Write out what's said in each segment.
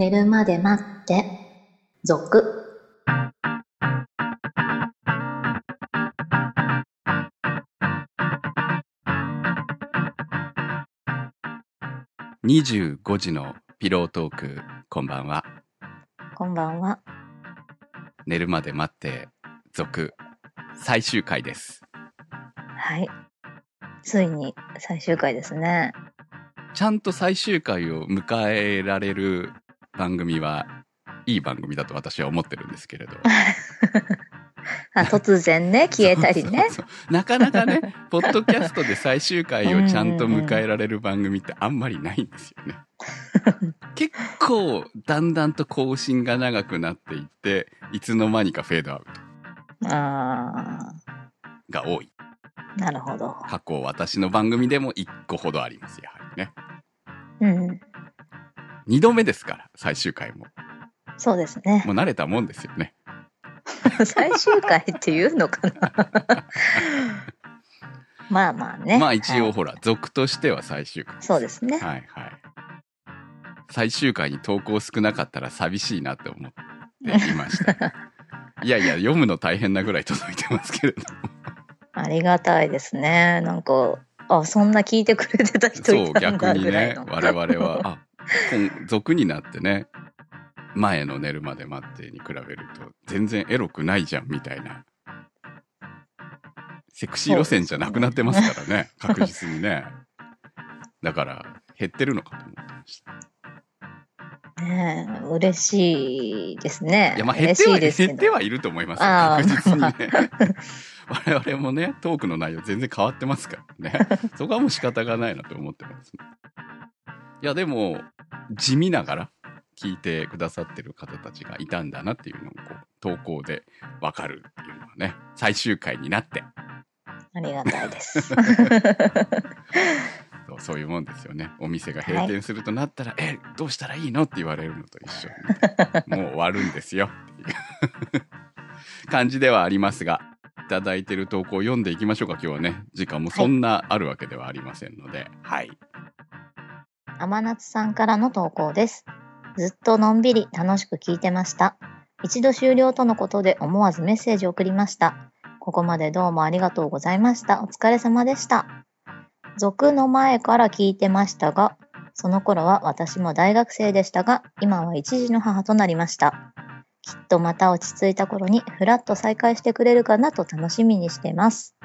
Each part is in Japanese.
寝るまで待って、続。25時のピロートーク、こんばんは。こんばんは。寝るまで待って、続、最終回です。はい。ついに最終回ですね。ちゃんと最終回を迎えられる番組は、いい番組だと私は思ってるんですけれど。あ突然ね、消えたりね。そうそうそうなかなかね、ポッドキャストで最終回をちゃんと迎えられる番組ってあんまりないんですよね。結構、だんだんと更新が長くなっていって、いつの間にかフェードアウトあが多い。ー、なるほど。過去私の番組でも1個ほどあります、やはりね。うん。2度目ですから、最終回も。そうですね。もう慣れたもんですよね。最終回っていうのかな？まあまあね。まあ一はい応ほら、続としては最終回。そうですね。はいはい。最終回に投稿少なかったら寂しいなって思っていました。いやいや、読むの大変なぐらい届いてますけれども。ありがたいですね。なんか、あ、そんな聞いてくれてた人そう、いたん逆にだぐらいの。、ね我々は、あ、今続になってね、前の寝るまで待ってに比べると、全然エロくないじゃん、みたいな。セクシー路線じゃなくなってますからね、確実にね。だから、減ってるのかと思ってました。ねえ嬉しいですね。いや、まあ減っては、減ってはいると思いますよ。確実にね。我々もね、トークの内容全然変わってますからね。そこはもう仕方がないなと思ってます。いや、でも、地味ながら聞いてくださってる方たちがいたんだなっていうのをこう投稿でわかるっていうのはね、最終回になって、ありがたいです。そうそういうもんですよね。お店が閉店するとなったら、え、どうしたらいいのって言われるのと一緒に、もう終わるんですよっていう 感じではありますが、いただいてる投稿を読んでいきましょうか、今日はね。時間もそんなあるわけではありませんので、はい。天夏さんからの投稿です。ずっとのんびり楽しく聞いてました。一度終了とのことで思わずメッセージを送りました。ここまでどうもありがとうございました。お疲れ様でした。続の前から聞いてましたが、その頃は私も大学生でしたが、今は一児の母となりました。きっとまた落ち着いた頃にふらっと再会してくれるかなと楽しみにしてます。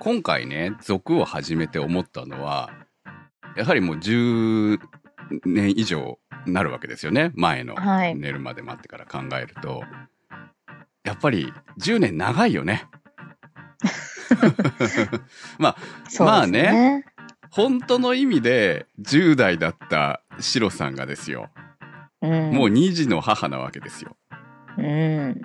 今回ね、続を始めて思ったのは、やはりもう10年以上なるわけですよね。前のはい寝るまで待ってから考えると。やっぱり10年長いよね。まあ、そうですまあね。本当の意味で10代だったシロさんがですよ。うん、もう2児の母なわけですよ。うん。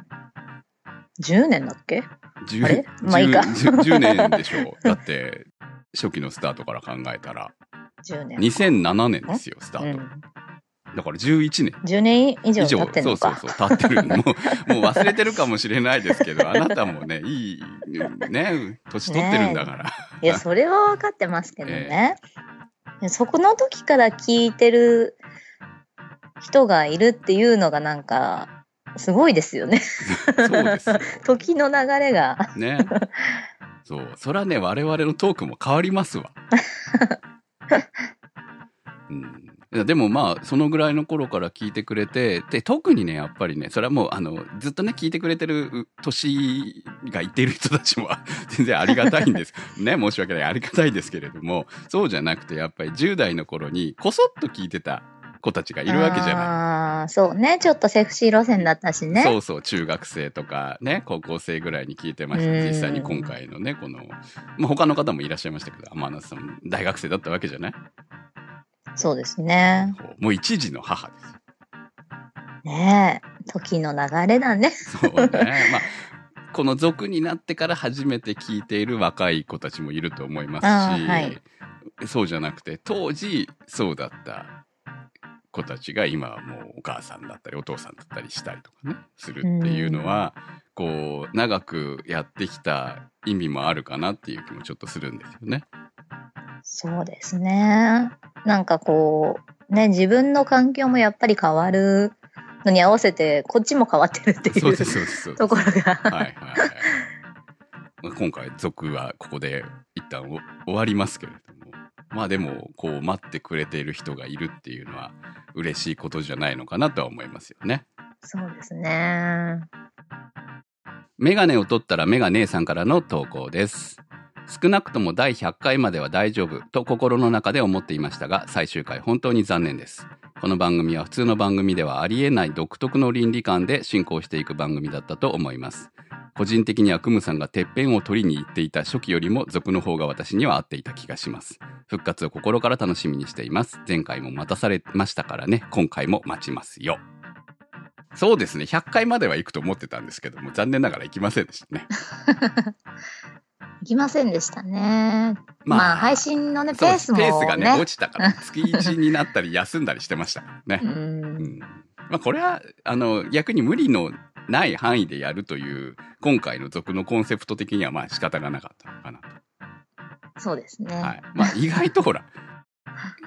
10年だっけ？10あれ？まあいいか 10, 10年でしょう。だって、初期のスタートから考えたら。?10 年。2007年ですよ、スタート。うん、だから11年10年以上経ってんのか。そうそうそう、経ってる。もう、もう忘れてるかもしれないですけど、あなたもね、いい、ね、年取ってるんだから。いや、それは分かってますけどね。いやそこの時から聞いてる人がいるっていうのがなんか、すごいですよね。そうですよ。時の流れが。ね。そう。そらね、我々のトークも変わりますわ。うん。でもまあ、そのぐらいの頃から聞いてくれて、で、特にね、やっぱりね、それはもう、あの、ずっとね、聞いてくれてる年がいてる人たちも 全然ありがたいんです。ね、申し訳ない、ありがたいですけれども、そうじゃなくて、やっぱり10代の頃に、こそっと聞いてた子たちがいるわけじゃない。ああ、そうね。ちょっとセクシー路線だったしね。そうそう、中学生とかね、高校生ぐらいに聞いてました。うん実際に今回のね、この、まあ、他の方もいらっしゃいましたけど、天野さん、大学生だったわけじゃない？そうですね。もう一児の母ですよ。ねえ。時の流れだね。そうね。まあ、この族になってから初めて聞いている若い子たちもいると思いますし、はいそうじゃなくて、当時そうだった子たちが今はもうお母さんだったりお父さんだったりしたりとかね、するっていうのは、こう、長くやってきた意味もあるかなっていう気もちょっとするんですよね。そうですね。なんかこう、ね、自分の環境もやっぱり変わるのに合わせて、こっちも変わってるっていう。ところが。はいはい 今回、続はここで一旦お終わりますけれども。まあでも、こう待ってくれている人がいるっていうのは嬉しいことじゃないのかなとは思いますよね。そうですね。メガネを取ったらメガネさんからの投稿です。少なくとも第100回までは大丈夫と心の中で思っていましたが、最終回本当に残念です。この番組は普通の番組ではありえない独特の倫理観で進行していく番組だったと思います。個人的にはクムさんがてっぺんを取りに行っていた初期よりも続の方が私には合っていた気がします。復活を心から楽しみにしています。前回も待たされましたからね、今回も待ちますよ。そうですね、100回までは行くと思ってたんですけども、残念ながら行きませんでしたね。いきませんでしたね。まあ、配信のね、ペースもね。ペースがね、落ちたから、月1になったり休んだりしてましたねう。。うんん。まあ、これは、あの、逆に無理のない範囲でやるという、今回の続のコンセプト的には、まあ仕方がなかったのかなと。そうですね。はい。まあ、意外とほら、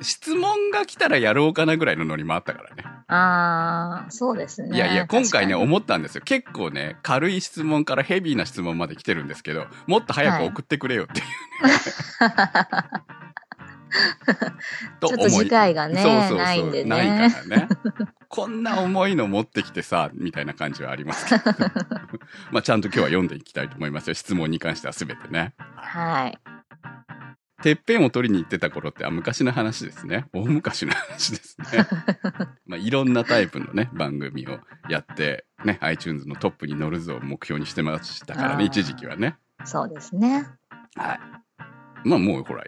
質問が来たらやろうかなぐらいのノリもあったからね。ああ、そうですね。いやいや、今回ね、思ったんですよ。結構ね、軽い質問からヘビーな質問まで来てるんですけど、もっと早く送ってくれよっていう、とちょっと次回がねそうそうそうないんでねないからね。こんな重いの持ってきてさ、みたいな感じはありますけど。まあ、ちゃんと今日は読んでいきたいと思いますよ。質問に関しては全てね。はい。てっぺんを取りに行ってた頃って、あ、昔の話ですね。大昔の話ですね。まあ、いろんなタイプのね、番組をやって、ね、iTunes のトップに乗るぞを目標にしてましたからね、一時期はね。そうですね。はい。まあもうほら、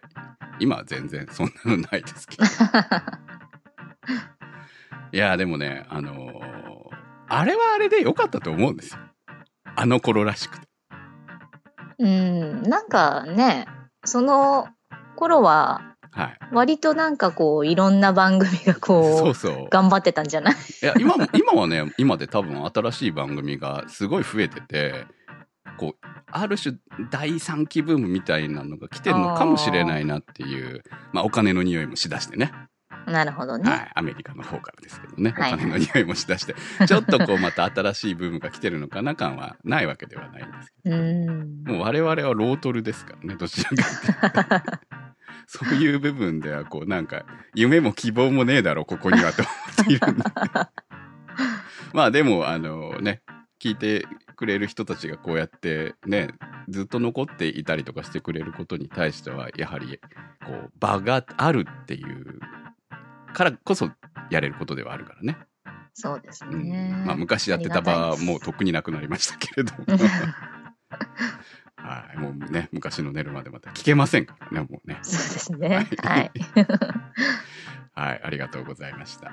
今は全然そんなのないですけど。いや、でもね、あのーあれはあれで良かったと思うんですよ。あの頃らしくて。うん、なんかね、その頃は、はい。割となんかこう、いろんな番組がこう、そうそう。頑張ってたんじゃない？いや、今も、今はね、今で多分新しい番組がすごい増えてて、こう、ある種第三期ブームみたいなのが来てるのかもしれないなっていう、まあお金の匂いもしだしてね。なるほどね。はい。アメリカの方からですけどね。おはい金の匂いもしだして、ちょっとこうまた新しいブームが来てるのかな感はないわけではないんですけうんど。。もう我々はロートルですからね、どちらかっていうと そういう部分ではこうなんか、夢も希望もねえだろ、ここにはと思っているんで。まあでも、あのね、聞いてくれる人たちがこうやってね、ずっと残っていたりとかしてくれることに対しては、やはり、こう、場があるっていう、からこそやれることではあるからね。そうですうんね。まあ昔やってた場はもうとっくになくなりましたけれども。はい。もうね、昔の寝るまでまた聞けませんからね、もうね。そうですね。はい。はい、ありがとうございました。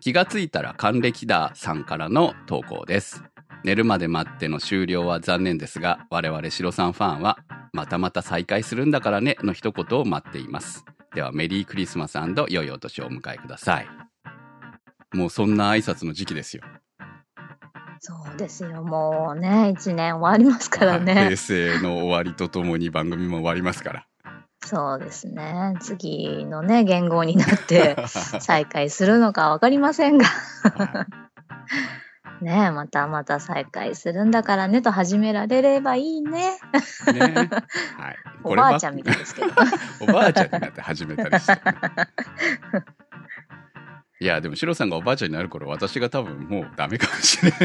気がついたら還暦ださんからの投稿です。寝るまで待っての終了は残念ですが、我々白さんファンは、またまた再会するんだからねの一言を待っています。では、メリークリスマス良いお年をお迎えください。もうそんな挨拶の時期ですよ。そうですよ。もうね、一年終わりますからはいね平。成の終わりとともに番組も終わりますから。そうですね。次のね、言語になって 再開するのかわかりませんが。はねまたまた再開するんだからねと始められればいいね。いね。はい。おばあちゃんみたいですけど。おばあちゃんになって始めたりして、ね。いや、でも、シロさんがおばあちゃんになる頃、私が多分もうダメかもしれない。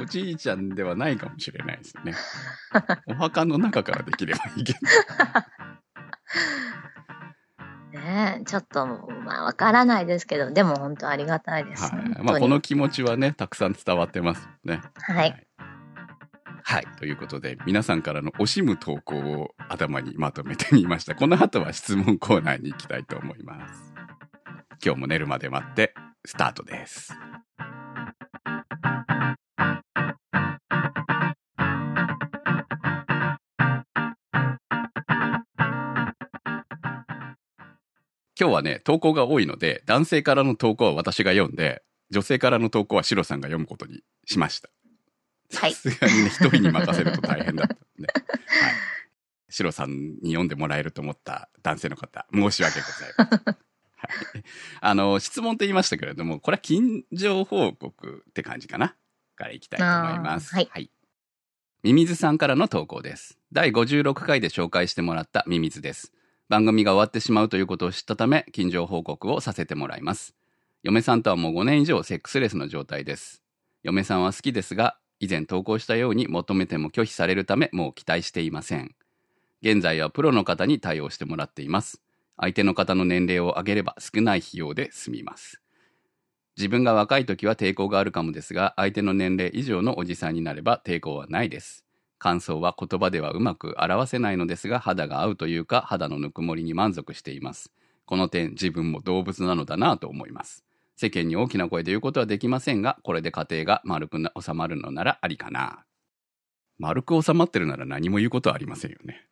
おじいちゃんではないかもしれないですね。お墓の中からできればいいけど。ねちょっと、まあわからないですけど、でも本当ありがたいです。はい。まあ、この気持ちはね、たくさん伝わってますね。はい。はい。ということで、皆さんからの惜しむ投稿を頭にまとめてみました。この後は質問コーナーに行きたいと思います。今日も寝るまで待って、スタートです。今日はね、投稿が多いので、男性からの投稿は私が読んで、女性からの投稿はシロさんが読むことにしました。はいさすがにね、一人に任せると大変だったんで。はい。シロさんに読んでもらえると思った男性の方、申し訳ございません。はい。あの、質問と言いましたけれども、これは近所報告って感じかな？からいきたいと思います。はいはい。ミミズさんからの投稿です。第56回で紹介してもらったミミズです。番組が終わってしまうということを知ったため、近所報告をさせてもらいます。嫁さんとはもう5年以上セックスレスの状態です。嫁さんは好きですが、以前投稿したように求めても拒否されるため、もう期待していません。現在はプロの方に対応してもらっています。相手の方の年齢を上げれば少ない費用で済みます。自分が若い時は抵抗があるかもですが、相手の年齢以上のおじさんになれば抵抗はないです。感想は言葉ではうまく表せないのですが、肌が合うというか、肌のぬくもりに満足しています。この点、自分も動物なのだなと思います。世間に大きな声で言うことはできませんが、これで家庭が丸くな収まるのならありかな。丸く収まってるなら何も言うことはありませんよね。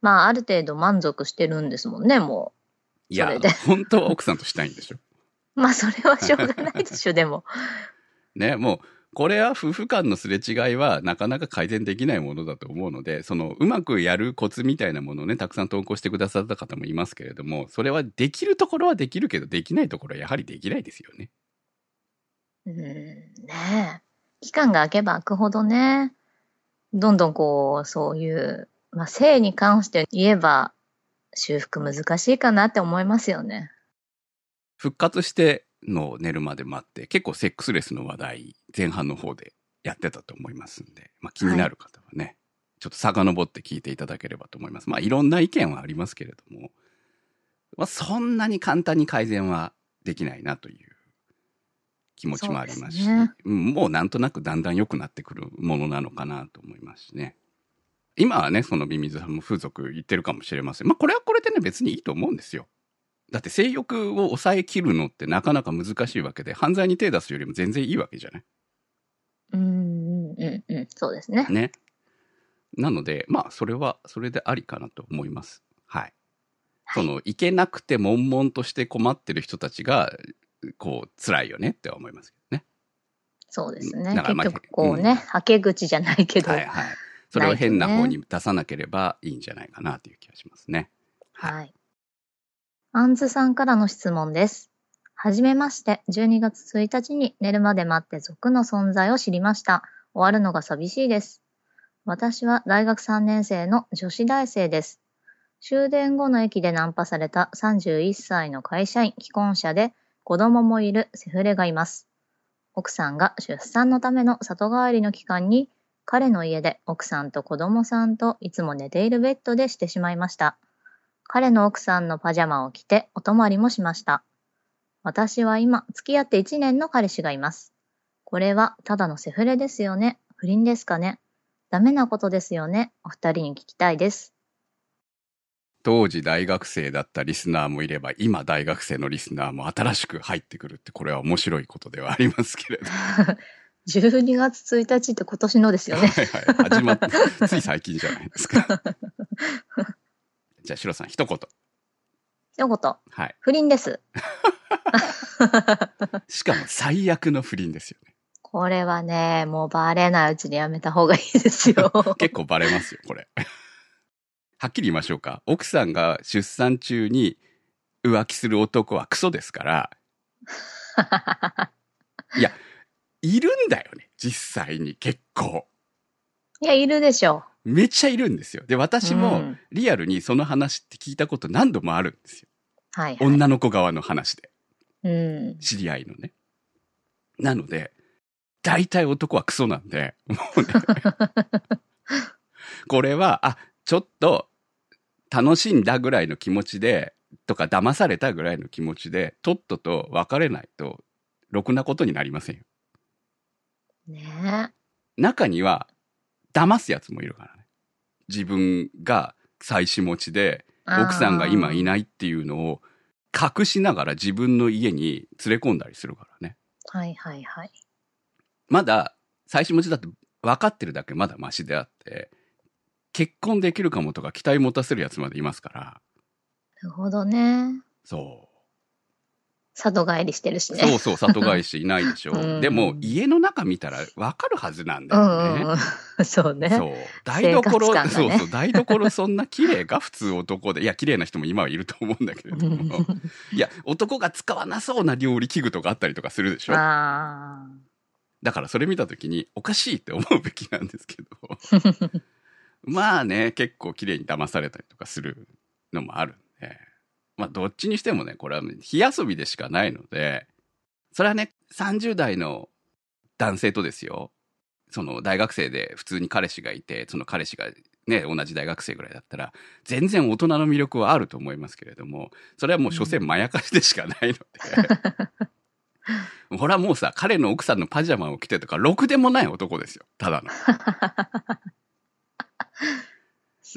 まあ、ある程度満足してるんですもんね、もいや本当は奥さんとしたいんでしょ。う。まあ、それはしょうがないでしょ、でも。ね、もう、これは夫婦間のすれ違いはなかなか改善できないものだと思うので、そのうまくやるコツみたいなものをね、たくさん投稿してくださった方もいますけれども、それはできるところはできるけど、できないところはやはりできないですよね。うん、ねえ。期間が空けば空くほどね、どんどんこう、そういう、まあ、性に関して言えば、修復難しいかなって思いますよね。復活しての寝るまで待って、結構セックスレスの話題、前半の方でやってたと思いますんで、まあ気になる方はね、ちょっと遡って聞いていただければと思います。まあいろんな意見はありますけれども、まあそんなに簡単に改善はできないなという気持ちもありますし、ねうんもうなんとなくだんだん良くなってくるものなのかなと思いますしね。今はね、そのミミズさんも風俗言ってるかもしれません。まあこれはこれでね、別にいいと思うんですよ。だって性欲を抑えきるのってなかなか難しいわけで、犯罪に手出すよりも全然いいわけじゃないうん、うん、うん、うん、そうですね。ね。なので、まあ、それは、それでありかなと思います。はい。その、いけなくて悶々として困ってる人たちが、こう、辛いよねって思いますけどね。そうですね。だからまあ結局こうね、うんはけ口じゃないけど、はいはい。それを変な方に出さなければいいんじゃないかなという気がしますね。はい。はい。アンズさんからの質問です。はじめまして、12月1日に寝るまで待って族の存在を知りました。終わるのが寂しいです。私は大学3年生の女子大生です。終電後の駅でナンパされた31歳の会社員、既婚者で子供もいるセフレがいます。奥さんが出産のための里帰りの期間に彼の家で奥さんと子供さんといつも寝ているベッドでしてしまいました。彼の奥さんのパジャマを着てお泊まりもしました。私は今、付き合って1年の彼氏がいます。これはただのセフレですよね。不倫ですかね。ダメなことですよね。お二人に聞きたいです。当時大学生だったリスナーもいれば、今大学生のリスナーも新しく入ってくるって、これは面白いことではありますけれど。12月1日って今年のですよね。はいはい。始まって、つい最近じゃないですか。じゃあ、シロさん、一言。一言、はい。不倫です。しかも最悪の不倫ですよね。これはね、もうバレないうちにやめた方がいいですよ。結構バレますよ、これ。はっきり言いましょうか。奥さんが出産中に浮気する男はクソですから、いや、いるんだよね、実際に結構。いや、いるでしょめっちゃいるんですよ。で、う。私もうんリアルにその話って聞いたこと何度もあるんですよ。はい、はい。女の子側の話で。うん。知り合いのね。なので、大体男はクソなんで、もうね、これは、あ、ちょっと楽しんだぐらいの気持ちで、とか騙されたぐらいの気持ちで、とっとと別れないと、ろくなことになりませんよ。ね中には、騙すやつもいるからね。自分が妻子持ちで、え。奥さんが今いい。ないっていうのを隠しながら自分の家に連れ込んだりするからね。はいはいはい。まだ妻子持ちだって分かってるだけまだマシであって、結婚できるかもとか期待持たせるやつまでいますから、なるほどね。そ里帰りしてるしね。そうそう、里帰しいないでしょ。うんでも、家の中見たらわかるはずなんだうよね。んうんうん。そうね。そう。台所、ねそうそう、台所そんな綺麗か普通男で。いや、綺麗な人も今はいると思うんだけれども。いや、男が使わなそうな料理器具とかあったりとかするでしょ。あだからそれ見たときに、おかしいって思うべきなんですけど。まあね、結構綺麗に騙されたりとかするのもあるんで。まあ、どっちにしてもね、これはね火遊びでしかないので、それはね、30代の男性とですよ、その大学生で普通に彼氏がいて、その彼氏がね、同じ大学生ぐらいだったら、全然大人の魅力はあると思いますけれども、それはもう所詮まやかしでしかないので。ほらもうさ、彼の奥さんのパジャマを着てとか、ろくでもない男ですよ。ただの。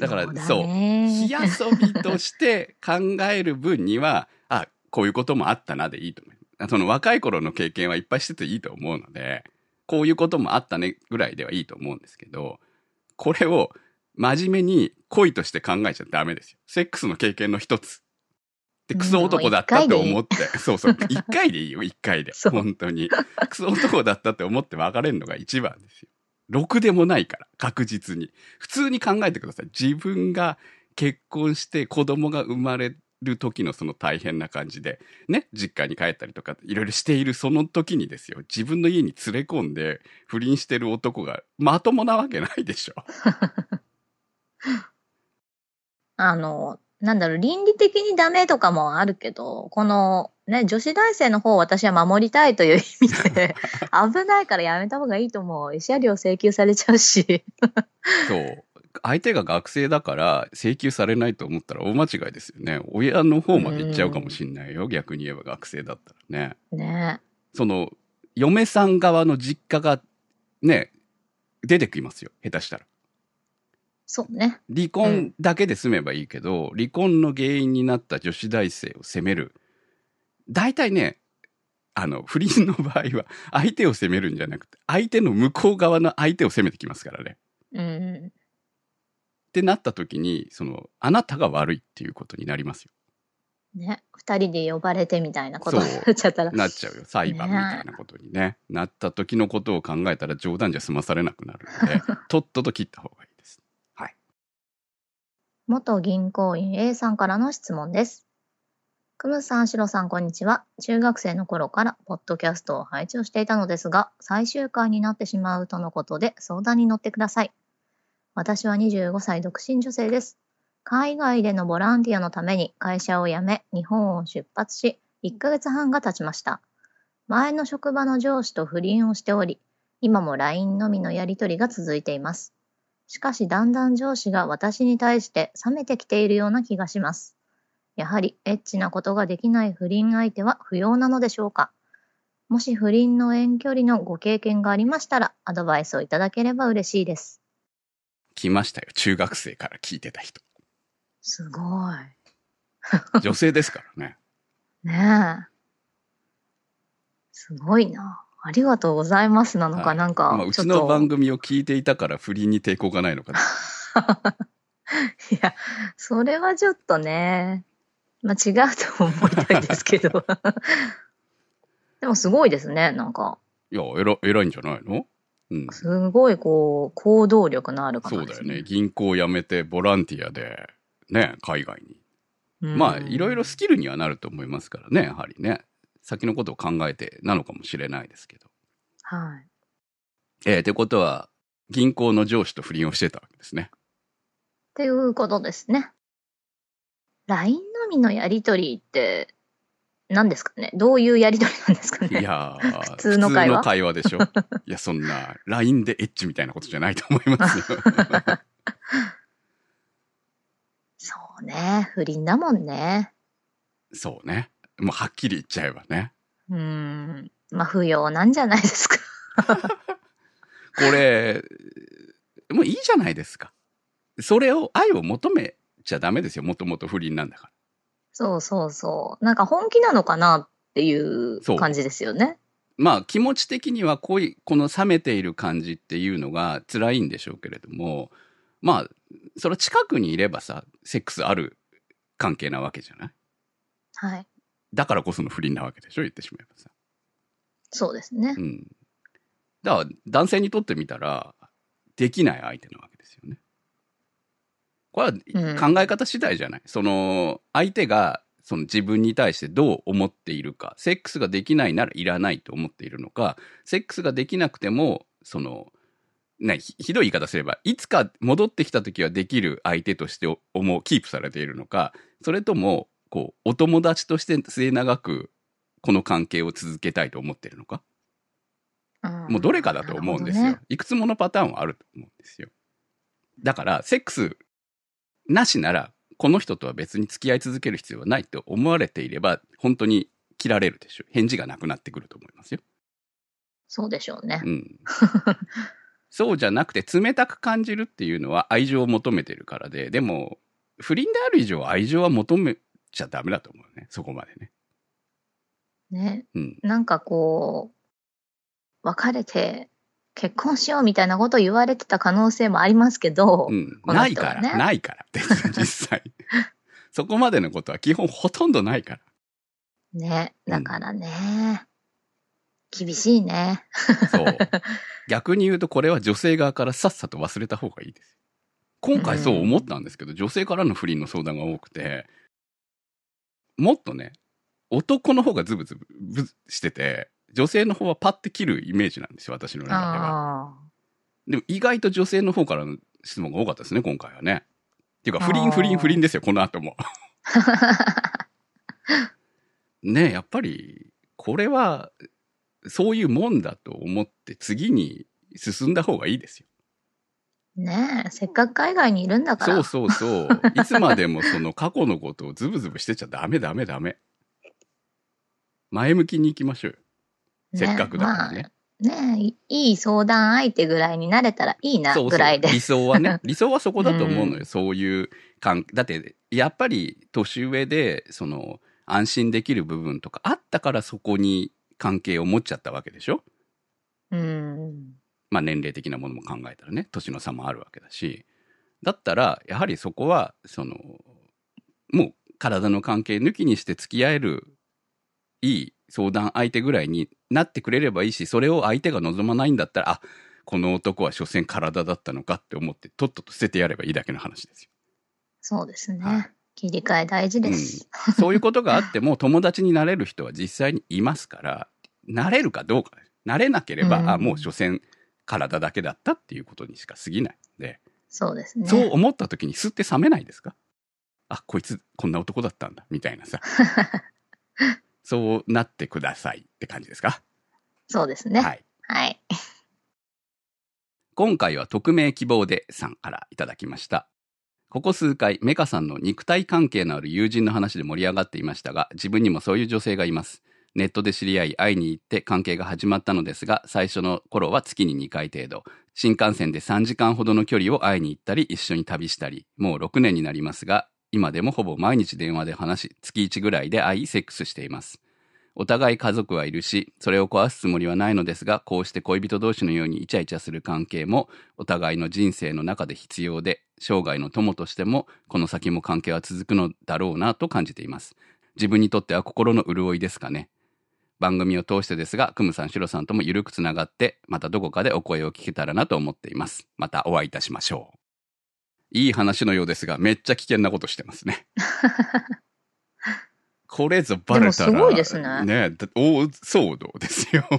あ。だからだそうね火遊びとして考える分には、あ、こういうこともあったなでいいと思う。その若い頃の経験はいっぱいしてていいと思うので、こういうこともあったねぐらいではいいと思うんですけど、これを真面目に恋として考えちゃダメですよ。セックスの経験の一つ。で、クソ男だったと思って、そうそう、一回でいいよ、一回で。本当に。クソ男だったって思って別れるのが一番ですよ。ろくでもないから、確実に。普通に考えてください。自分が結婚して子供が生まれる時のその大変な感じで、ね、実家に帰ったりとか、いろいろしているその時にですよ、自分の家に連れ込んで不倫してる男がまともなわけないでしょ。あの、なんだろう、倫理的にダメとかもあるけど、この、ね、女子大生の方を私は守りたいという意味で、危ないからやめた方がいいと思う。慰謝料請求されちゃうし。そう。相手が学生だから請求されないと思ったら大間違いですよね。親の方まで行っちゃうかもしんないよ。逆に言えば学生だったらね。ねその、嫁さん側の実家がね、出てきますよ。下手したら。そうね。離婚だけで済めばいいけど、離婚の原因になった女子大生を責める。大体ね、あの、不倫の場合は、相手を責めるんじゃなくて、相手の向こう側の相手を責めてきますからね。うん。ってなった時に、その、あなたが悪いっていうことになりますよ。ね。二人で呼ばれてみたいなことになっちゃったら。なっちゃうよ。裁判みたいなことにね。なった時のことを考えたら冗談じゃ済まされなくなるので、とっとと切った方がいいです。はい。元銀行員 A さんからの質問です。クムさん、シロさん、こんにちは。中学生の頃からポッドキャストを配置をしていたのですが、最終回になってしまうとのことで相談に乗ってください。私は25歳独身女性です。海外でのボランティアのために会社を辞め、日本を出発し、1ヶ月半が経ちました。前の職場の上司と不倫をしており、今も LINE のみのやりとりが続いています。しかしだんだん上司が私に対して冷めてきているような気がします。やはりエッチなことができない不倫相手は不要なのでしょうか？もし不倫の遠距離のご経験がありましたらアドバイスをいただければ嬉しいです。来ましたよ。中学生から聞いてた人。すごい。女性ですからね。ねえ。すごいな。ありがとうございますなのか、はいなんかまあ、うちょっと。ちの番組を聞いていたから不倫に抵抗がないのかな。いや、それはちょっとね、まあ違うと思いたいですけど。でもすごいですね、なんか。いや、偉偉いんじゃないの？うん。すごいこう、行動力のある方ですね。そうだよね。銀行を辞めてボランティアで、ね、海外に。うんまあ、いろいろスキルにはなると思いますからね、やはりね。先のことを考えてなのかもしれないですけど。はい。えー、ってことは、銀行の上司と不倫をしてたわけですね。っていうことですね。LINE のみのやりとりって、何ですかね？どういうやりとりなんですかね？いやー、普通の会話？普通の会話でしょ。いや、そんな、LINE でエッチみたいなことじゃないと思いますよ。そうね。不倫だもんね。そうね。もうはっきり言っちゃえばね。うーん。まあ、不要なんじゃないですか。これ、もういいじゃないですか。それを、愛を求めちゃダメですよ。もともと不倫なんだから。そうそうそう。なんか本気なのかなっていう感じですよね。まあ気持ち的にはこういう、この冷めている感じっていうのが辛いんでしょうけれども、まあ、それ近くにいればさ、セックスある関係なわけじゃない？はい。だからこその不倫なわけでしょ言ってしまえばさ。そうですねう。ん。だから男性にとってみたら、できない相手なわけ。これうんは考え方次第じゃない、その、相手が、その自分に対してどう思っているか、セックスができないならいらないと思っているのか、セックスができなくても、その、ね、ひひどい言い方すれば、いつか戻ってきた時はできる相手として思う、キープされているのか、それとも、こう、お友達として末永く、この関係を続けたいと思っているのか？もうどれかだと思うんですよ。ねいくつものパターンはあると思うんですよ。だから、セックスなしなら、この人とは別に付き合い続ける必要はないと思われていれば、本当に切られるでしょ。返事がなくなってくると思いますよ。そうでしょうねう。ん。そうじゃなくて、冷たく感じるっていうのは愛情を求めてるからで、でも、不倫である以上愛情は求めちゃダメだと思うね。そこまでね。ね。うん。なんかこう、別れて結婚しようみたいなことを言われてた可能性もありますけど、うん。このないから、ないからって、実際。そこまでのことは基本ほとんどないから。ね。だからね、厳しいね。そう。逆に言うとこれは女性側からさっさと忘れた方がいいです。今回そう思ったんですけど、女性からの不倫の相談が多くて、もっとね、男の方がズブズブブしてて、女性の方はパッて切るイメージなんですよ、私の中では。あでも意外と女性の方からの質問が多かったですね、今回はね。っていうか、不倫、不倫、不倫ですよ、この後も。ねやっぱり、これは、そういうもんだと思って次に進んだ方がいいですよ。あ。ねえ、せっかく海外にいるんだから。そうそうそう。いつまでもその過去のことをズブズブしてちゃダメダメダメ。前向きに行きましょうよ。せっかくだからね。まあねえ、いいい相談相手ぐらいになれたらいいな。ぐらいで。理想はね。理想はそこだと思うのよ。うんそういう関だって、やっぱり年上で、その、安心できる部分とかあったからそこに関係を持っちゃったわけでしょ？うん。まあ年齢的なものも考えたらね、年の差もあるわけだし。だったら、やはりそこは、その、もう体の関係抜きにして付き合えるいい相談相手ぐらいになってくれればいいし、それを相手が望まないんだったら、あ、この男は所詮体だったのかって思って、とっとと捨ててやればいいだけの話ですよ。そうですね。はい切り替え大事です。そういうことがあっても友達になれる人は実際にいますから、なれるかどうか。なれなければ、うんあ、もう所詮体だけだったっていうことにしか過ぎないので、そうですね。そう思った時に吸って冷めないですか？あ、こいつこんな男だったんだ、みたいなさ。そうなってくださいって感じですか？そうですね。はい。はい。今回は匿名希望でさんからいただきました。ここ数回、メカさんの肉体関係のある友人の話で盛り上がっていましたが、自分にもそういう女性がいます。ネットで知り合い、会いに行って関係が始まったのですが、最初の頃は月に2回程度。新幹線で3時間ほどの距離を会いに行ったり、一緒に旅したり、もう6年になりますが、今でもほぼ毎日電話で話し、月1ぐらいで会い、セックスしています。お互い家族はいるし、それを壊すつもりはないのですが、こうして恋人同士のようにイチャイチャする関係も、お互いの人生の中で必要で、生涯の友としても、この先も関係は続くのだろうなと感じています。自分にとっては心の潤いですかね。番組を通してですが、クムさん、シロさんともゆるくつながって、またどこかでお声を聞けたらなと思っています。またお会いいたしましょう。いい話のようですが、めっちゃ危険なことしてますね。これぞバレたら、すごいですねねだ大騒動ですよ。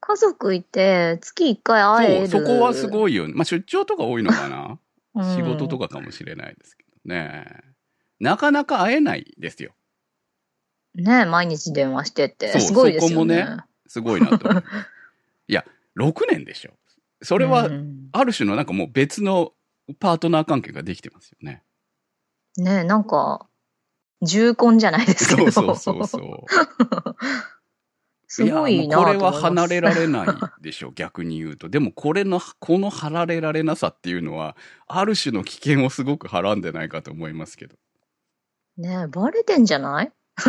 家族いて月1回会える。そう、そこはすい。ごいよね。まあ出張とか多いのかな？うん仕事とかかもしれないですけどね。なかなか会えないですよ。ね毎日電話してって。すごいですよね。そこもねすごいなと。いや、6年でしょ。それはう、んある種のなんかもう別のパートナー関係ができてますよね。ねなんか、重婚じゃないですけど。そうそうそうそう。すごいなこれは離れられないでしょ、逆に言うと。でもこれの、この離れられなさっていうのは、ある種の危険をすごくはらんでないかと思いますけど。ねバレてんじゃない？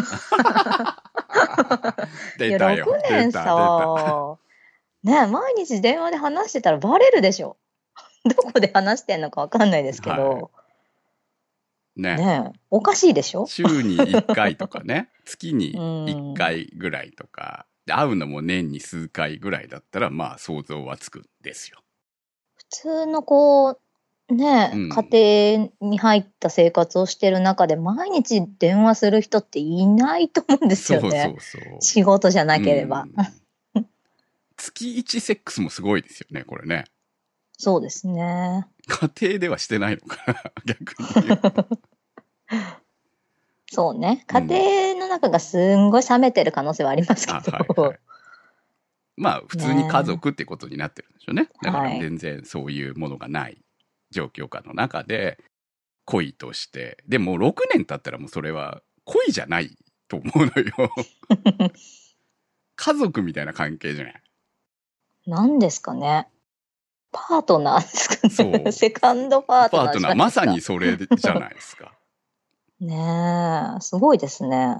出たよ。6年出たさ、ね毎日電話で話してたらバレるでしょ。どこで話してんのかわかんないですけど。ね。ねえおかしいでしょ週に1回とかね、月に1回ぐらいとか、で会うのも年に数回ぐらいだったら、まあ想像はつくんですよ。普通のこう、ねえ、うん家庭に入った生活をしてる中で毎日電話する人っていないと思うんですそうよね。そうそう。仕事じゃなければ。うん月1セックスもすごいですよね、これね。そうですね。家庭ではしてないのかな、逆に。そうね。うん家庭の中がすんごい冷めてる可能性はありますけあど。はいはい。まあ、普通に家族ってことになってるんでしょうね。だからはい全然そういうものがない状況下の中で、恋として。でも6年経ったらもうそれは恋じゃないと思うのよ。家族みたいな関係じゃない。何ですかね。パートナーですかそね。う セカンドパートナーパートナー、まさに。それじゃないですか。ねえ、すごいですね。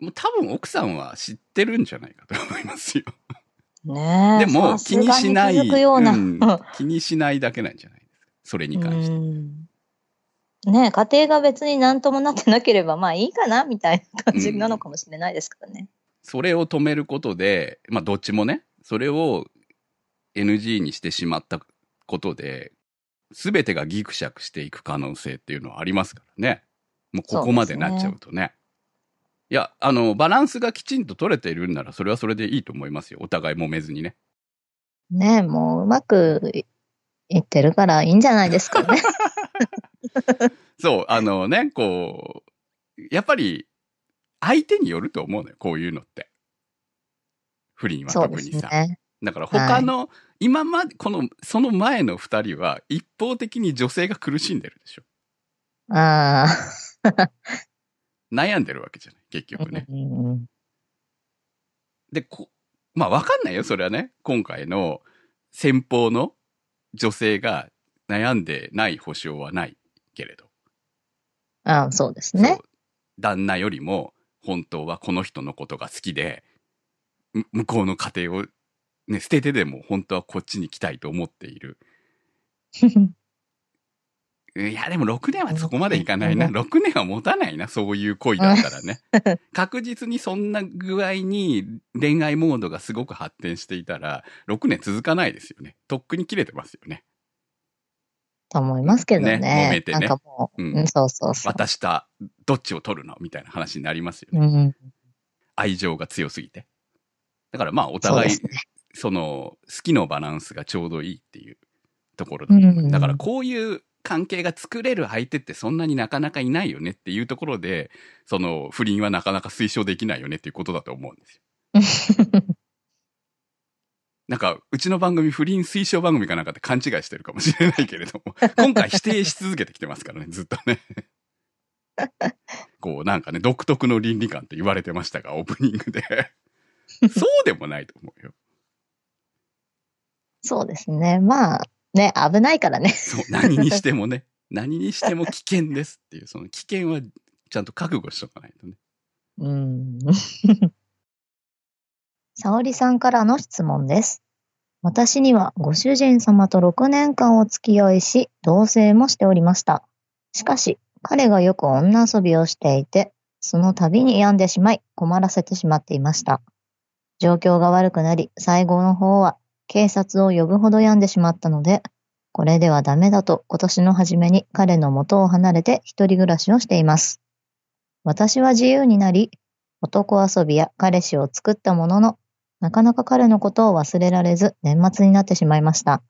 もう多分奥さんは知ってるんじゃないかと思いますよ。ねえ。でも気にしない、うん気にしないだけなんじゃないですか。それに関して。うんねえ、家庭が別に何ともなってなければ、まあいいかな、みたいな感じなのかもしれないですからね。それを止めることで、まあどっちもね、それを NG にしてしまったことで、すべてがギクシャクしていく可能性っていうのはありますからね。もうここまでなっちゃうとね。いや、あの、バランスがきちんと取れているんなら、それはそれでいいと思いますよ。お互い揉めずにね。ねえ、もううまくいってるからいいんじゃないですかね。そう、あのね、こう、やっぱり、相手によると思うのよ、こういうのって。不倫は特にさ。すね。だから他の、今まで、この、その前の二人は、一方的に女性が苦しんでるでしょ。あ悩んでるわけじゃない、結あ。局ね。で、こ、まあわかんないよ、それはね。今回の先方の女性が悩んでない保証はないけれど。ああ、そうですそねう。旦那よりも、本当はこの人のことが好きで、む向こうの家庭を、ね、捨ててでも本当はこっちに来たいと思っている。いや、でも6年はそこまでいかないな。うん6年は持たないな、そういう恋だったらね。確実にそんな具合に恋愛モードがすごく発展していたら、6年続かないですよね。とっくに切れてますよね。と思いますけどね。ね揉めてねなんかもう、うんうん、そうそうそう。渡した、どっちを取るの？みたいな話になりますよね。うん、愛情が強すぎて。だからまあお互い、その、好きのバランスがちょうどいいっていうところだうんだからこういう関係が作れる相手ってそんなになかなかいないよねっていうところで、その不倫はなかなか推奨できないよねっていうことだと思うんですよ。なんか、うちの番組不倫推奨番組かなんかって勘違いしてるかもしれないけれども、今回否定し続けてきてますからね、ずっとね。こう、なんかね、独特の倫理観って言われてましたが、オープニングで。そうでもないと思うよ。そうですね。まあ、ね、危ないからね。そう、何にしてもね、何にしても危険ですっていう、その危険はちゃんと覚悟しとかないとね。うん。沙織さんからの質問です。私にはご主人様と6年間お付き合いし、同棲もしておりました。しかし、彼がよく女遊びをしていて、その度に病んでしまい、困らせてしまっていました。状況が悪くなり、最後の方は警察を呼ぶほど病んでしまったので、これではダメだと今年の初めに彼の元を離れて一人暮らしをしています。私は自由になり、男遊びや彼氏を作ったものの、なかなか彼のことを忘れられず年末になってしまいました。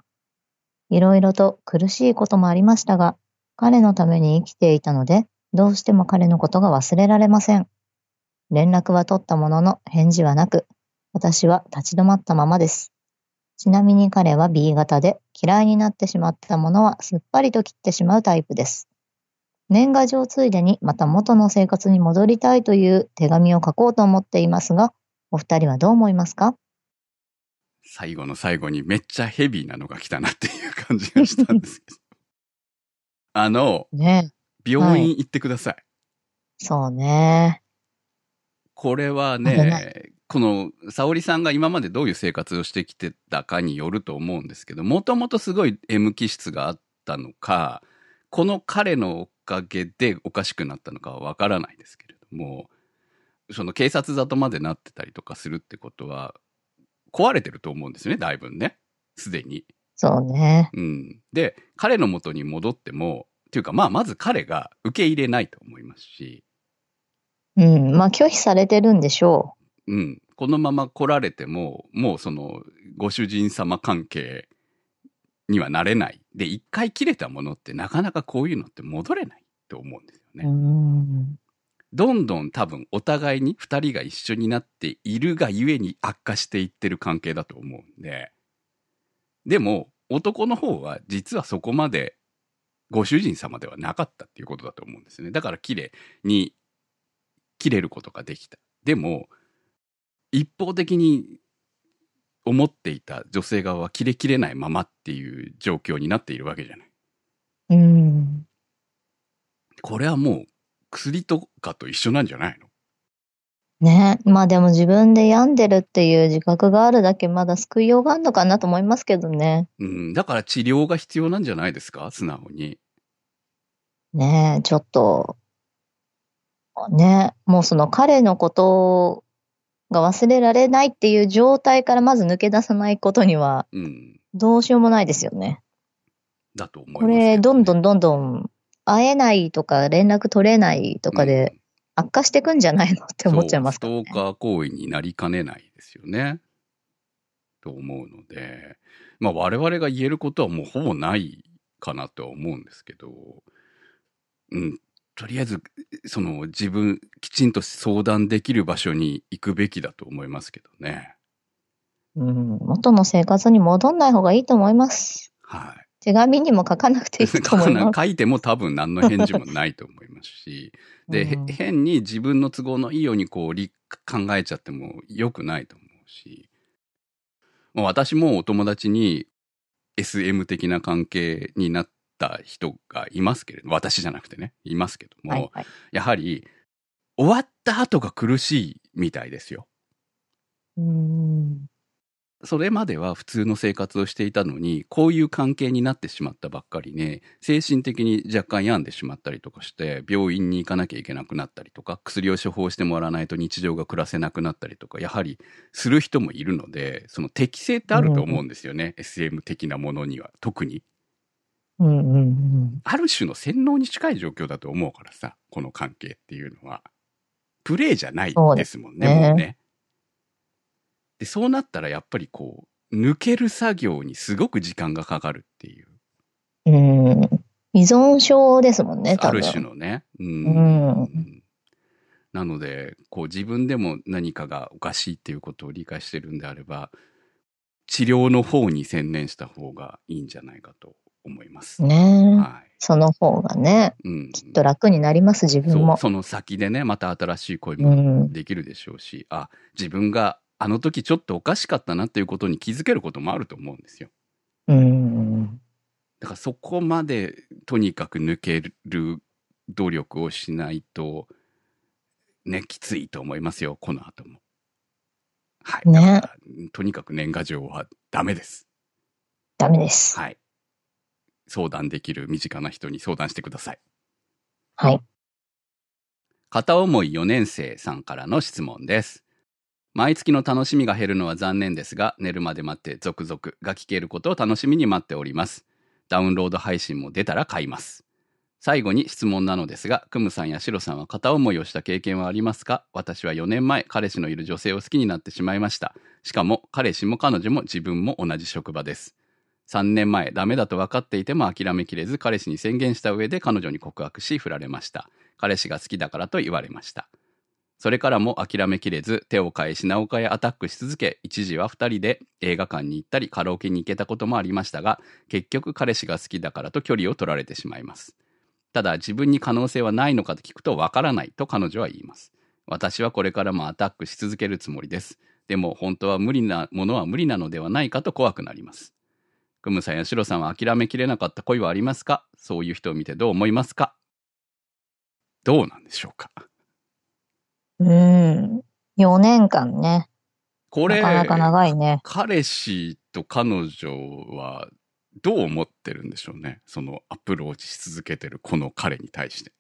いろいろと苦しいこともありましたが、彼のために生きていたので、どうしても彼のことが忘れられません。連絡は取ったものの返事はなく、私は立ち止まったままです。ちなみに彼は B 型で嫌いになってしまったものはすっぱりと切ってしまうタイプです。年賀状ついでにまた元の生活に戻りたいという手紙を書こうと思っていますが、お二人はどう思いますか？最後の最後にめっちゃヘビーなのが来たなっていう感じがしたんですけど。あの、ね病院行ってください。そうね。これはね、この、沙織さんが今までどういう生活をしてきてたかによると思うんですけど、もともとすごい M 気質があったのか、この彼のおかげでおかしくなったのかはわからないですけれども、その警察沙汰までなってたりとかするってことは、壊れてると思うんですよね、だいぶね。すでに。そうね。うん。で、彼の元に戻っても、っていうかまあまず彼が受け入れないと思いますし、うん。まあ拒否されてるんでしょうん。このまま来られても、もうその、ご主人様関係にはなれない。で、一回切れたものってなかなかこういうのって戻れないと思うんですよう。ね。うん。どんどん多分お互いに二人が一緒になっているがゆえに悪化していってる関係だと思うんで。でも、男の方は実はそこまでご主人様ではなかったっていうことだと思うんですよね。だから綺麗に切れることができた。でも、一方的に思っていた女性側は切れきれないままっていう状況になっているわけじゃない。うん。これはもう薬とかと一緒なんじゃないの？ね。まあでも自分で病んでるっていう自覚があるだけまだ救いようがあるのかなと思いますけどね。うん、だから治療が必要なんじゃないですか？素直に。ねえ、ちょっと、ね、もうその彼のことが忘れられないっていう状態からまず抜け出さないことにはうん。どうしようもないですよね。だと思いますけこれ、どんどんんどんどん会えないとか連絡取れないとかで悪化していくんじゃないのって思っちゃいますからねストーカー行為になりかねないですよね。と思うので、まあ我々が言えることはもうほぼないかなとは思うんですけど、うん、とりあえず、その自分、きちんと相談できる場所に行くべきだと思いますけどね。うん、元の生活に戻んない方がいいと思います。はい。手紙にも書かなくていいと思います。書いても多分何の返事もないと思いますし、で、へうん変に自分の都合のいいようにこう、り考えちゃっても良くないと思うし、もう私もお友達に SM 的な関係になった人がいますけれど、私じゃなくてね、いますけども、はいはい。やはり、終わった後が苦しいみたいですよ。うん。それまでは普通の生活をしていたのに、こういう関係になってしまったばっかりね、精神的に若干病んでしまったりとかして、病院に行かなきゃいけなくなったりとか、薬を処方してもらわないと日常が暮らせなくなったりとか、やはりする人もいるので、その適性ってあると思うんですよね、SM 的なものには。特に。うんうんうん。ある種の洗脳に近い状況だと思うからさ、この関係っていうのは。プレイじゃないですもんね、ねもうね。で、そうなったらやっぱりこう、抜ける作業にすごく時間がかかるっていう、うん。依存症ですもんね、多分。ある種のね。うん。うんなので、こう自分でも何かがおかしいっていうことを理解してるんであれば、治療の方に専念した方がいいんじゃないかと思います。ねはその方がね、い。うん。きっと楽になります、自分も。そうその先でねまた新しい恋もうん。できるでしょうし、あ自分があの時ちょっとおかしかったなっていうことに気づけることもあると思うんですようん。だからそこまでとにかく抜ける努力をしないとねきついと思いますよこの後もはい、ねとにかく年賀状はダメですダメです。はい相談できる身近な人に相談してくださいはい。片思い4年生さんからの質問です。毎月の楽しみが減るのは残念ですが、寝るまで待って続々が聞けることを楽しみに待っております。ダウンロード配信も出たら買います。最後に質問なのですが、クムさんやシロさんは片思いをした経験はありますか？私は4年前、彼氏のいる女性を好きになってしまいました。しかも、彼氏も彼女も自分も同じ職場です。3年前、ダメだと分かっていても諦めきれず、彼氏に宣言した上で彼女に告白し、振られました。彼氏が好きだからと言われました。それからも諦めきれず、手を変え品岡へアタックし続け、一時は二人で映画館に行ったりカラオケに行けたこともありましたが、結局彼氏が好きだからと距離を取られてしまいます。ただ自分に可能性はないのかと聞くとわからないと彼女は言います。私はこれからもアタックし続けるつもりです。でも本当は無理なものは無理なのではないかと怖くなります。クムさんやシロさんは諦めきれなかった恋はありますか？そういう人を見てどう思いますか？どうなんでしょうか？うん。4年間ね。これ、なかなか長いね。彼氏と彼女はどう思ってるんでしょうね？そのアプローチし続けてるこの彼に対して。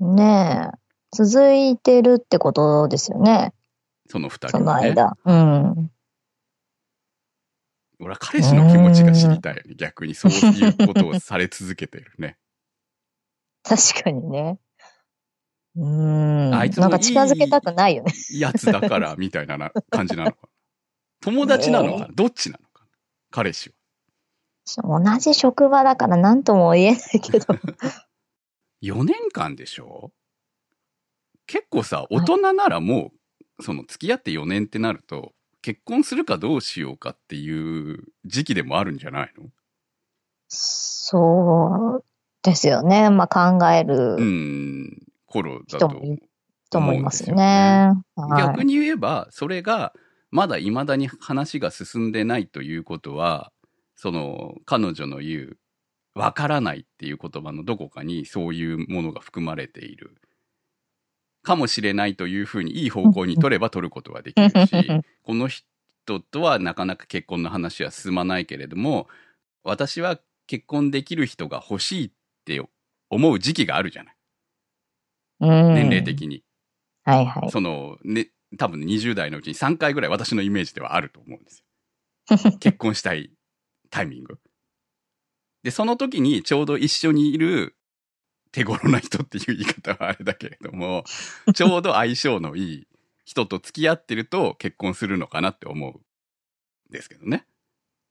ねえ。続いてるってことですよね。その二そ人はね。の間。うん。俺は彼氏の気持ちが知りたいよね。逆にそういうことをされ続けてるね。確かにね。うーん。あいつもなんか近づけたくないよね。やつだから、みたいなな感じなのかな。友達なのかな？どっちなのかな？彼氏は。同じ職場だから何とも言えないけど。4年間でしょ？結構さ、大人ならもう、その付き合って4年ってなると、結婚するかどうしようかっていう時期でもあるんじゃないの？そうですよね。まあ考えうるん、頃だとと思いますね。逆に言えば、それが、まだ未だに話が進んでないということは、その、彼女の言う、わからないっていう言葉のどこかにそういうものが含まれている。かもしれないというふうにいい方向に取れば取ることはできるし、この人とはなかなか結婚の話は進まないけれども、私は結婚できる人が欲しいって思う時期があるじゃない。うん年齢的に。はいはい。その、ね、多分20代のうちに3回ぐらい私のイメージではあると思うんですよ。結婚したいタイミング。で、その時にちょうど一緒にいる手頃な人っていう言い方はあれだけれども、ちょうど相性のいい人と付き合ってると結婚するのかなって思うんですけどね。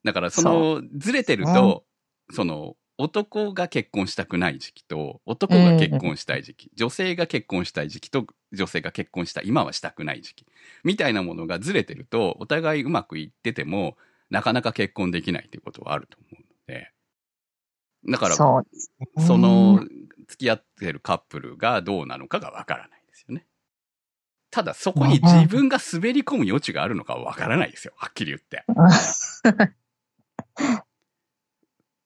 だからそのずれてると、その男が結婚したくない時期と男が結婚したい時期、女性が結婚したい時期と女性が結婚した今はしたくない時期みたいなものがずれてるとお互いうまくいっててもなかなか結婚できないっていうことはあると思うのでだからそ。の付き合ってるカップルがどうなのかがわからないですよね。ただそこに自分が滑り込む余地があるのかはわからないですよはっきり言って。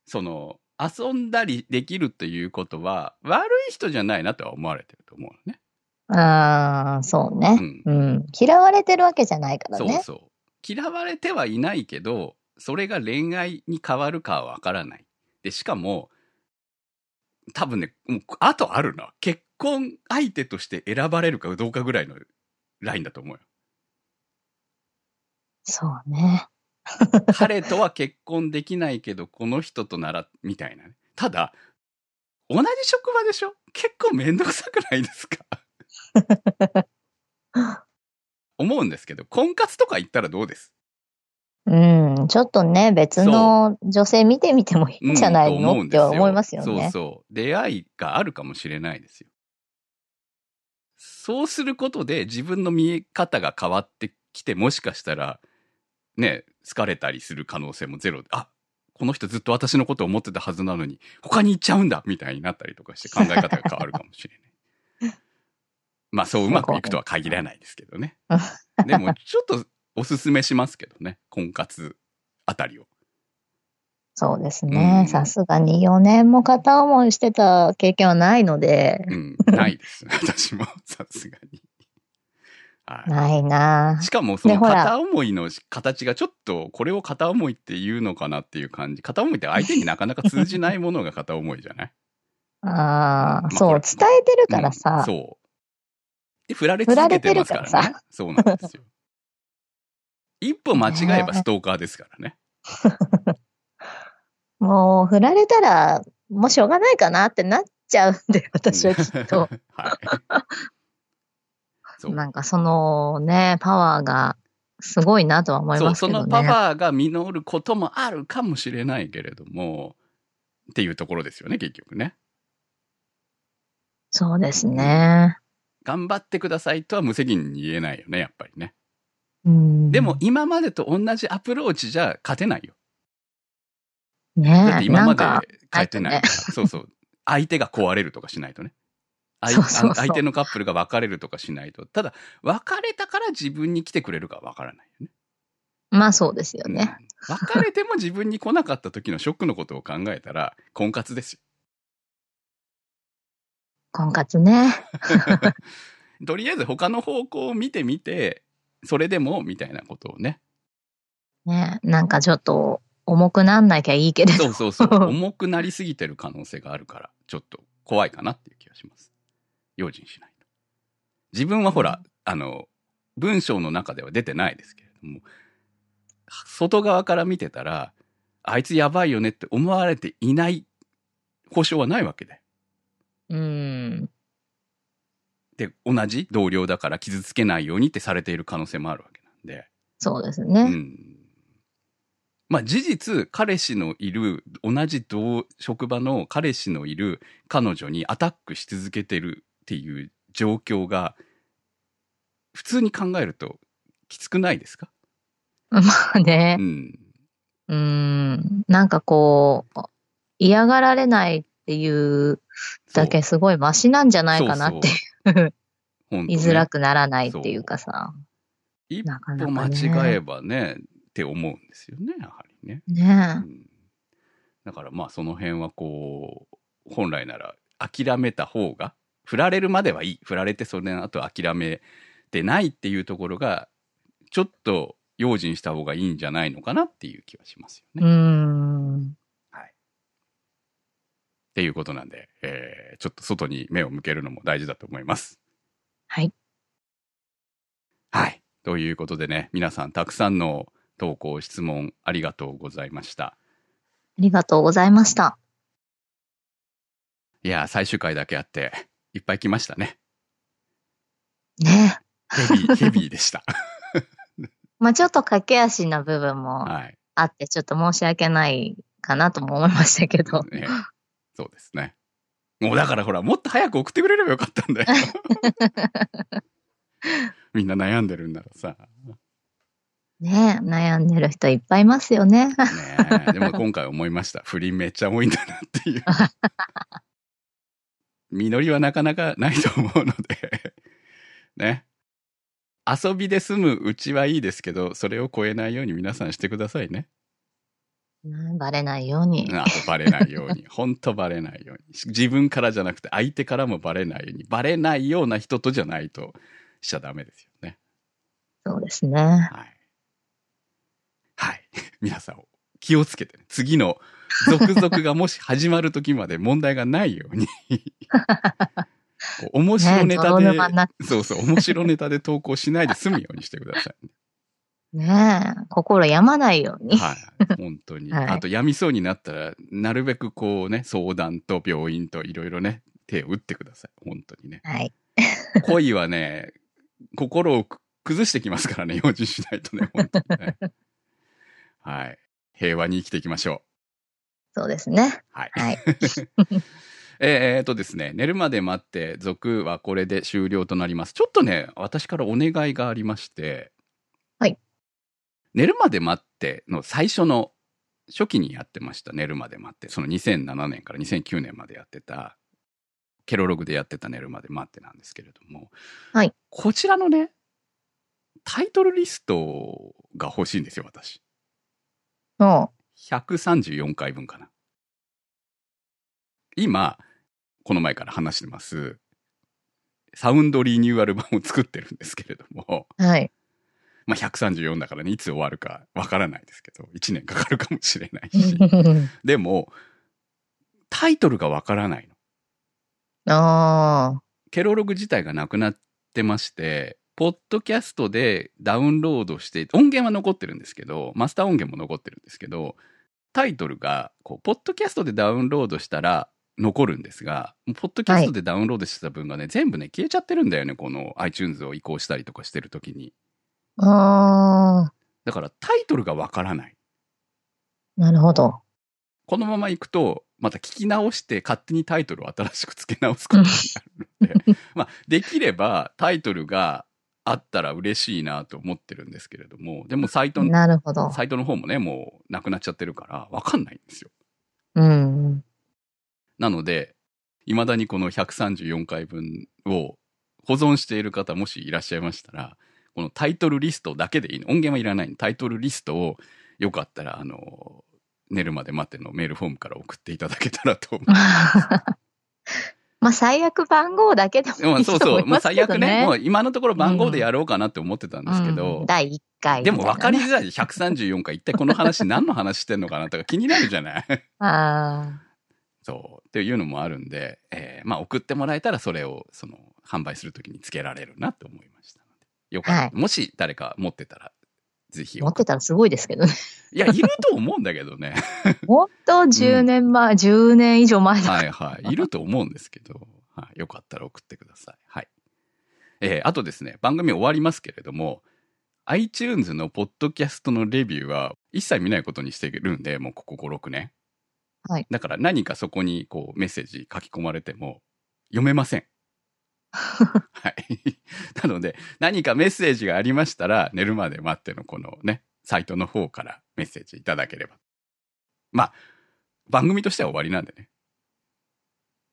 その遊んだりできるということは悪い人じゃないなとは思われてると思うのね。ああ、そううね、ん。うん。嫌われてるわけじゃないからね。そうそう。嫌われてはいないけど、それが恋愛に変わるかはわからない。で、しかも、多分ね、もう、あとあるな。結婚相手として選ばれるかどうかぐらいのラインだと思うよ。そうね。彼とは結婚できないけど、この人となら、みたいなね。ただ、同じ職場でしょ？結構めんどくさくないですか？思うんですけど、婚活とか行ったらどうです？うん。ちょっとね、別の女性見てみてもいいんじゃないうんと思うのって思いますよね。そうそう。出会いがあるかもしれないですよ。そうすることで自分の見え方が変わってきて、もしかしたら、ね、好かれたりする可能性もゼロで、あ、この人ずっと私のことを思ってたはずなのに、他に行っちゃうんだみたいになったりとかして考え方が変わるかもしれない。まあそううまくいくとは限らないですけどね。でもちょっとおすすめしますけどね、婚活あたりを。そうですうんね。さすがに4年も片思いしてた経験はないので、うん、ないです。私も、さすがに。はい。ないなしかも、その片思いの形がちょっと、これを片思いって言うのかなっていう感じ。片思いって相手になかなか通じないものが片思いじゃない？ああ、そう、伝えてるからうんさ、そう。で、振られ続けてますからね。そうなんですよ。一歩間違えばストーカーですからね。もう振られたら、もうしょうがないかなってなっちゃうんで、私はきっと。はい。なんかそのね、パワーがすごいなとは思いますけどね。そのパワーが実ることもあるかもしれないけれども、っていうところですよね、結局ね。そうですね。頑張ってくださいとは無責任に言えないよね、やっぱりね。うん、でも、今までと同じアプローチじゃ勝てないよ。ねだって今までなんか変えてないから。そうそう。相手が壊れるとかしないとね。相手のカップルが別れるとかしないと。ただ、別れたから自分に来てくれるかわからないよね。まあそうですよね。うん別れても自分に来なかった時のショックのことを考えたら、婚活ですよ。婚活ね。とりあえず他の方向を見てみて、それでも、みたいなことをね。ねなんかちょっと、重くなんなきゃいいけれど。そうそうそう。重くなりすぎてる可能性があるから、ちょっと怖いかなっていう気がします。用心しないと。自分はほら、あの、文章の中では出てないですけれども、外側から見てたら、あいつやばいよねって思われていない保証はないわけで。うん。で、同じ同僚だから傷つけないようにってされている可能性もあるわけなんで。そうですうね。ん。まあ事実、彼氏のいる、同じ同職場の彼氏のいる彼女にアタックし続けてるっていう状況が、普通に考えるときつくないですか？まあねう。ん。うん。なんかこう、嫌がられないっていうだけすごいマシなんじゃないかなってね言いづらくならないっていうかさ。一歩間違えばね、って思うんですよね、やはりね。ねうんだからまあその辺はこう本来なら諦めた方が振られるまではいい振られてそれの後諦めてないっていうところがちょっと用心した方がいいんじゃないのかなっていう気はしますよえ。ね。うん。はい、っていうことなんで、えーちょっと外に目を向けるのも大事だと思います。はい。はい。ということでね皆さんたくさんの投稿質問ありがとうございました。ありがとうございました。いやー最終回だけあっていっぱい来ましたね。ねヘビー、ヘビーでした。まあちょっと駆け足な部分もはい。あって、ちょっと申し訳ないかなとも思いましたけど。ね、そうですね。もうだからほら、もっと早く送ってくれればよかったんだよ。みんな悩んでるんならさ。ね悩んでる人いっぱいいますよね。ねえでも今回思いました。不倫めっちゃ多いんだなっていう。実りはなかなかないと思うので。ね。遊びで済むうちはいいですけど、それを超えないように皆さんしてくださいね。ねバレないように。あとバレないように。ほんとバレないように。自分からじゃなくて相手からもバレないように。バレないような人とじゃないとしちゃダメですよね。そうですね。はい。はい。皆さん気をつけてね。次の続々がもし始まる時まで問題がないように。面白ネタで、ねそうそう、面白ネタで投稿しないで済むようにしてくださいね。ねえ、心病まないように。はい。本当に。はいあと、病みそうになったら、なるべくこうね、相談と病院といろいろね、手を打ってください。本当にね。はい。恋はね、心をく崩してきますからね、用心しないとね、本当にね。はい。平和に生きていきましょそうですね。う。はい。はい。えーえーとですね、寝るまで待って、続はこれで終了となります。ちょっとね、私からお願いがありまして、はい。寝るまで待っての最初の初期にやってました、寝るまで待って。その2007年から2009年までやってた、ケロログでやってた寝るまで待ってなんですけれども、はい。こちらのね、タイトルリストが欲しいんですよ、私。も134回分かな。今、この前から話してます、サウンドリニューアル版を作ってるんですけれども、う、はい。まあ、134だからね、いつ終わるかわからないですけど、1年かかるかもしれないし。でも、タイトルがわからないの。ああ、ケロログ自体がなくなってまして、ポッドキャストでダウンロードして、音源は残ってるんですけど、マスター音源も残ってるんですけど、タイトルが、こう、ポッドキャストでダウンロードしたら残るんですが、ポッドキャストでダウンロードしてた分がね、全部ね、消えちゃってるんだよね、この iTunes を移行したりとかしてる時に。ああ、だからタイトルがわからない。なるほど。このまま行くと、また聞き直して勝手にタイトルを新しく付け直すことになるので、まあ、できればタイトルがあったら嬉しいなと思ってるんですけれども、でもサイトの、なるほど。サイトの方もね、もうなくなっちゃってるから、わかんないんですよ。うん。なので、未だにこの134回分を保存している方もしいらっしゃいましたら、このタイトルリストだけでいいの。音源はいらないの。タイトルリストをよかったら、あの、寝るまで待ってのメールフォームから送っていただけたらと思います。ま まあ、最悪番号だけでもいいと思いますけど最悪ね、もね。う今のところ番号でやろうかなって思ってたんですけど、うん第1回ね、でも分かりづらい。134回、一体この話何の話してんのかなとか気になるじゃない？あそう。っていうのもあるんで、えーまあ送ってもらえたらそれを、その、販売するときにつけられるなと思いました。よかった。はいもし誰か持ってたら、ぜひあ、持ってたらすごいですけどね。いや、いると思うんだけどね。もっと10年前、10年以上前だ。はいはい。いると思うんですけど、はい、よかったら送ってください。はい。えーあとですね、番組終わりますけれども、iTunes のポッドキャストのレビューは一切見ないことにしてるんで、もうここ5、6年。はい。だから何かそこにこうメッセージ書き込まれても読めません。はい。なので、何かメッセージがありましたら、寝るまで待ってのこのね、サイトの方からメッセージいただければ。まあ、番組としては終わりなんでね。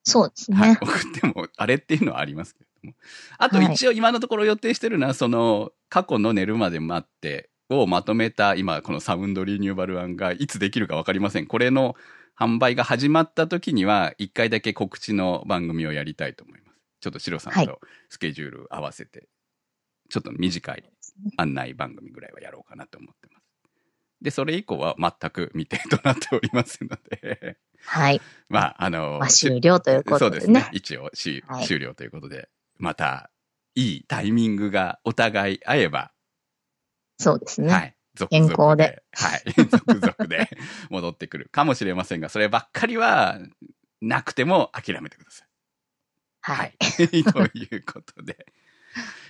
そうですね。はい、送ってもあれっていうのはありますけれども。あとはい一応今のところ予定してるのは、その過去の寝るまで待ってをまとめた今このサウンドリニューバル案がいつできるかわかりません。これの販売が始まった時には一回だけ告知の番組をやりたいと思います。ちょっとシロさんはいとスケジュール合わせて、ちょっと短い案内番組ぐらいはやろうかなと思ってます。で、それ以降は全く未定となっておりますので、はい。まあ、あの、まあ、終了ということでね。そうですね。一応し、はい終了ということで、また、いいタイミングがお互い合えば、そうですね。はい。続健々康で。はい。続々で戻ってくるかもしれませんが、そればっかりは、なくても諦めてください。はい。ということで、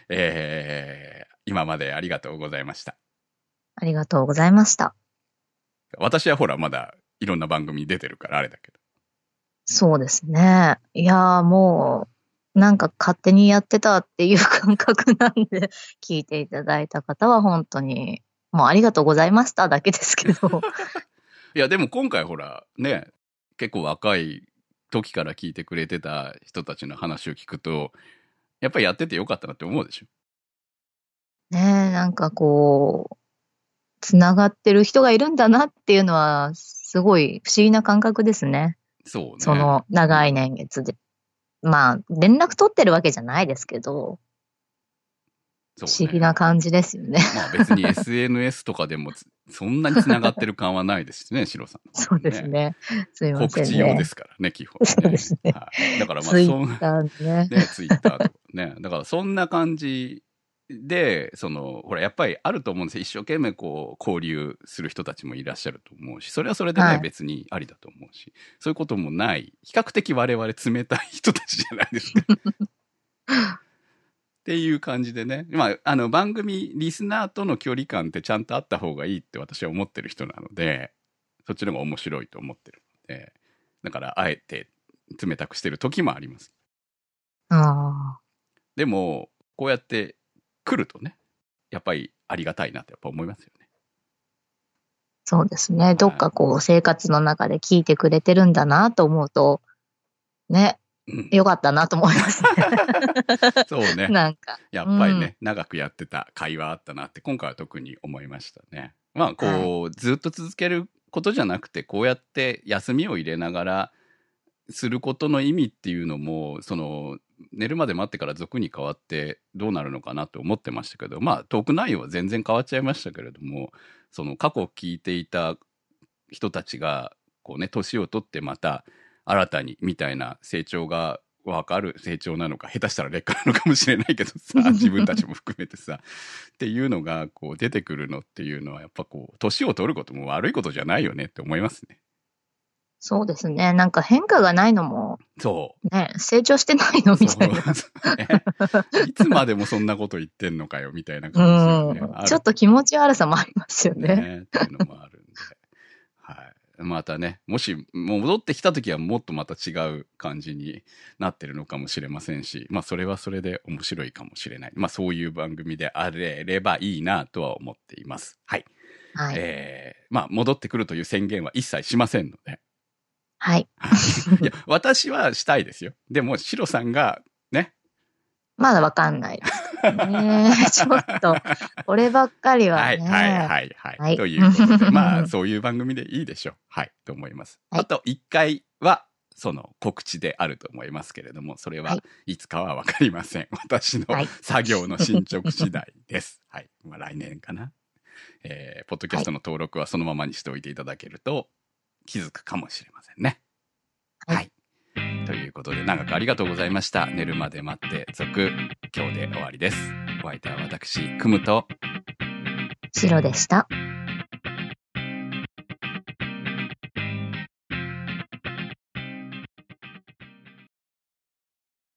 えー、今までありがとうございました。ありがとうございました。私はほら、まだいろんな番組に出てるからあれだけど。そうですね。いやーもう、なんか勝手にやってたっていう感覚なんで、聞いていただいた方は本当に、もうありがとうございましただけですけど、いや、でも今回ほら、ね、結構若い時から聞いてくれてた人たちの話を聞くと、やっぱりやっててよかったなって思うでしょ。ねえ、なんかこう、つながってる人がいるんだなっていうのは、すごい不思議な感覚ですね。そうね。その長い年月で。まあ、連絡取ってるわけじゃないですけど、そうね不思議な感じですよね。まあ別に SNS とかでもつそんなに繋がってる感はないですしね、シロさん、そうです。ね。すいませんね。告知用ですからね、基本、ね。そうですねはい、だからまあ、そんッターね。ね、ツイッターとかね。だからそんな感じで、その、ほら、やっぱりあると思うんですよ。一生懸命こう、交流する人たちもいらっしゃると思うし、それはそれでね、はい別にありだと思うし、そういうこともない、比較的我々冷たい人たちじゃないですか。っていう感じでね。まあ、あの、番組、リスナーとの距離感ってちゃんとあった方がいいって私は思ってる人なので、そっちの方が面白いと思ってるので、だから、あえて冷たくしてる時もあります。ああ、でも、こうやって来るとね、やっぱりありがたいなってやっぱ思いますよね。そうですね。どっかこう、生活の中で聞いてくれてるんだなと思うと、ね、うん、よかったなと思いますね。そうね。なんか。やっぱりね、長くやってた会話あったなって、今回は特に思いましたね。まあ、こう、ずっと続けることじゃなくて、こうやって休みを入れながら、することの意味っていうのも、その、寝るまで待ってから俗に変わってどうなるのかなと思ってましたけど、まあ、トーク内容は全然変わっちゃいましたけれども、その過去聞いていた人たちが、こうね、年を取ってまた新たにみたいな成長がわかる成長なのか、下手したら劣化なのかもしれないけどさ、自分たちも含めてさ、っていうのがこう出てくるのっていうのは、やっぱこう、年を取ることも悪いことじゃないよねって思いますね。そうですね。なんか変化がないのも、そう。ね、成長してないのみたいな。いつまでもそんなこと言ってんのかよ、みたいなう感じですよね。ちょっと気持ち悪さもありますよね。ね。っていうのもあるんで。はい。またね、もし、もう戻ってきた時はもっとまた違う感じになってるのかもしれませんし、まあそれはそれで面白いかもしれない。まあそういう番組であれればいいなとは思っています。はい。はい。えー、まあ戻ってくるという宣言は一切しませんので。はい。いや、私はしたいですよ。でも、シロさんが、ね。まだわかんないですね。ちょっと、こればっかりははい、ね。はい、はい、はい。はいということで、まあ、そういう番組でいいでしょう。はい、と思います。はいあと、1回は、その告知であると思いますけれども、それははいいつかはわかりません。私のはい作業の進捗次第です。はい。まあ来年かな。えー、ポッドキャストの登録はそのままにしておいていただけると気づくかもしれませんね。はいはい。ということで、長くありがとうございました。寝るまで待って、続、今日で終わりです。お相手は私、くむと、白でした。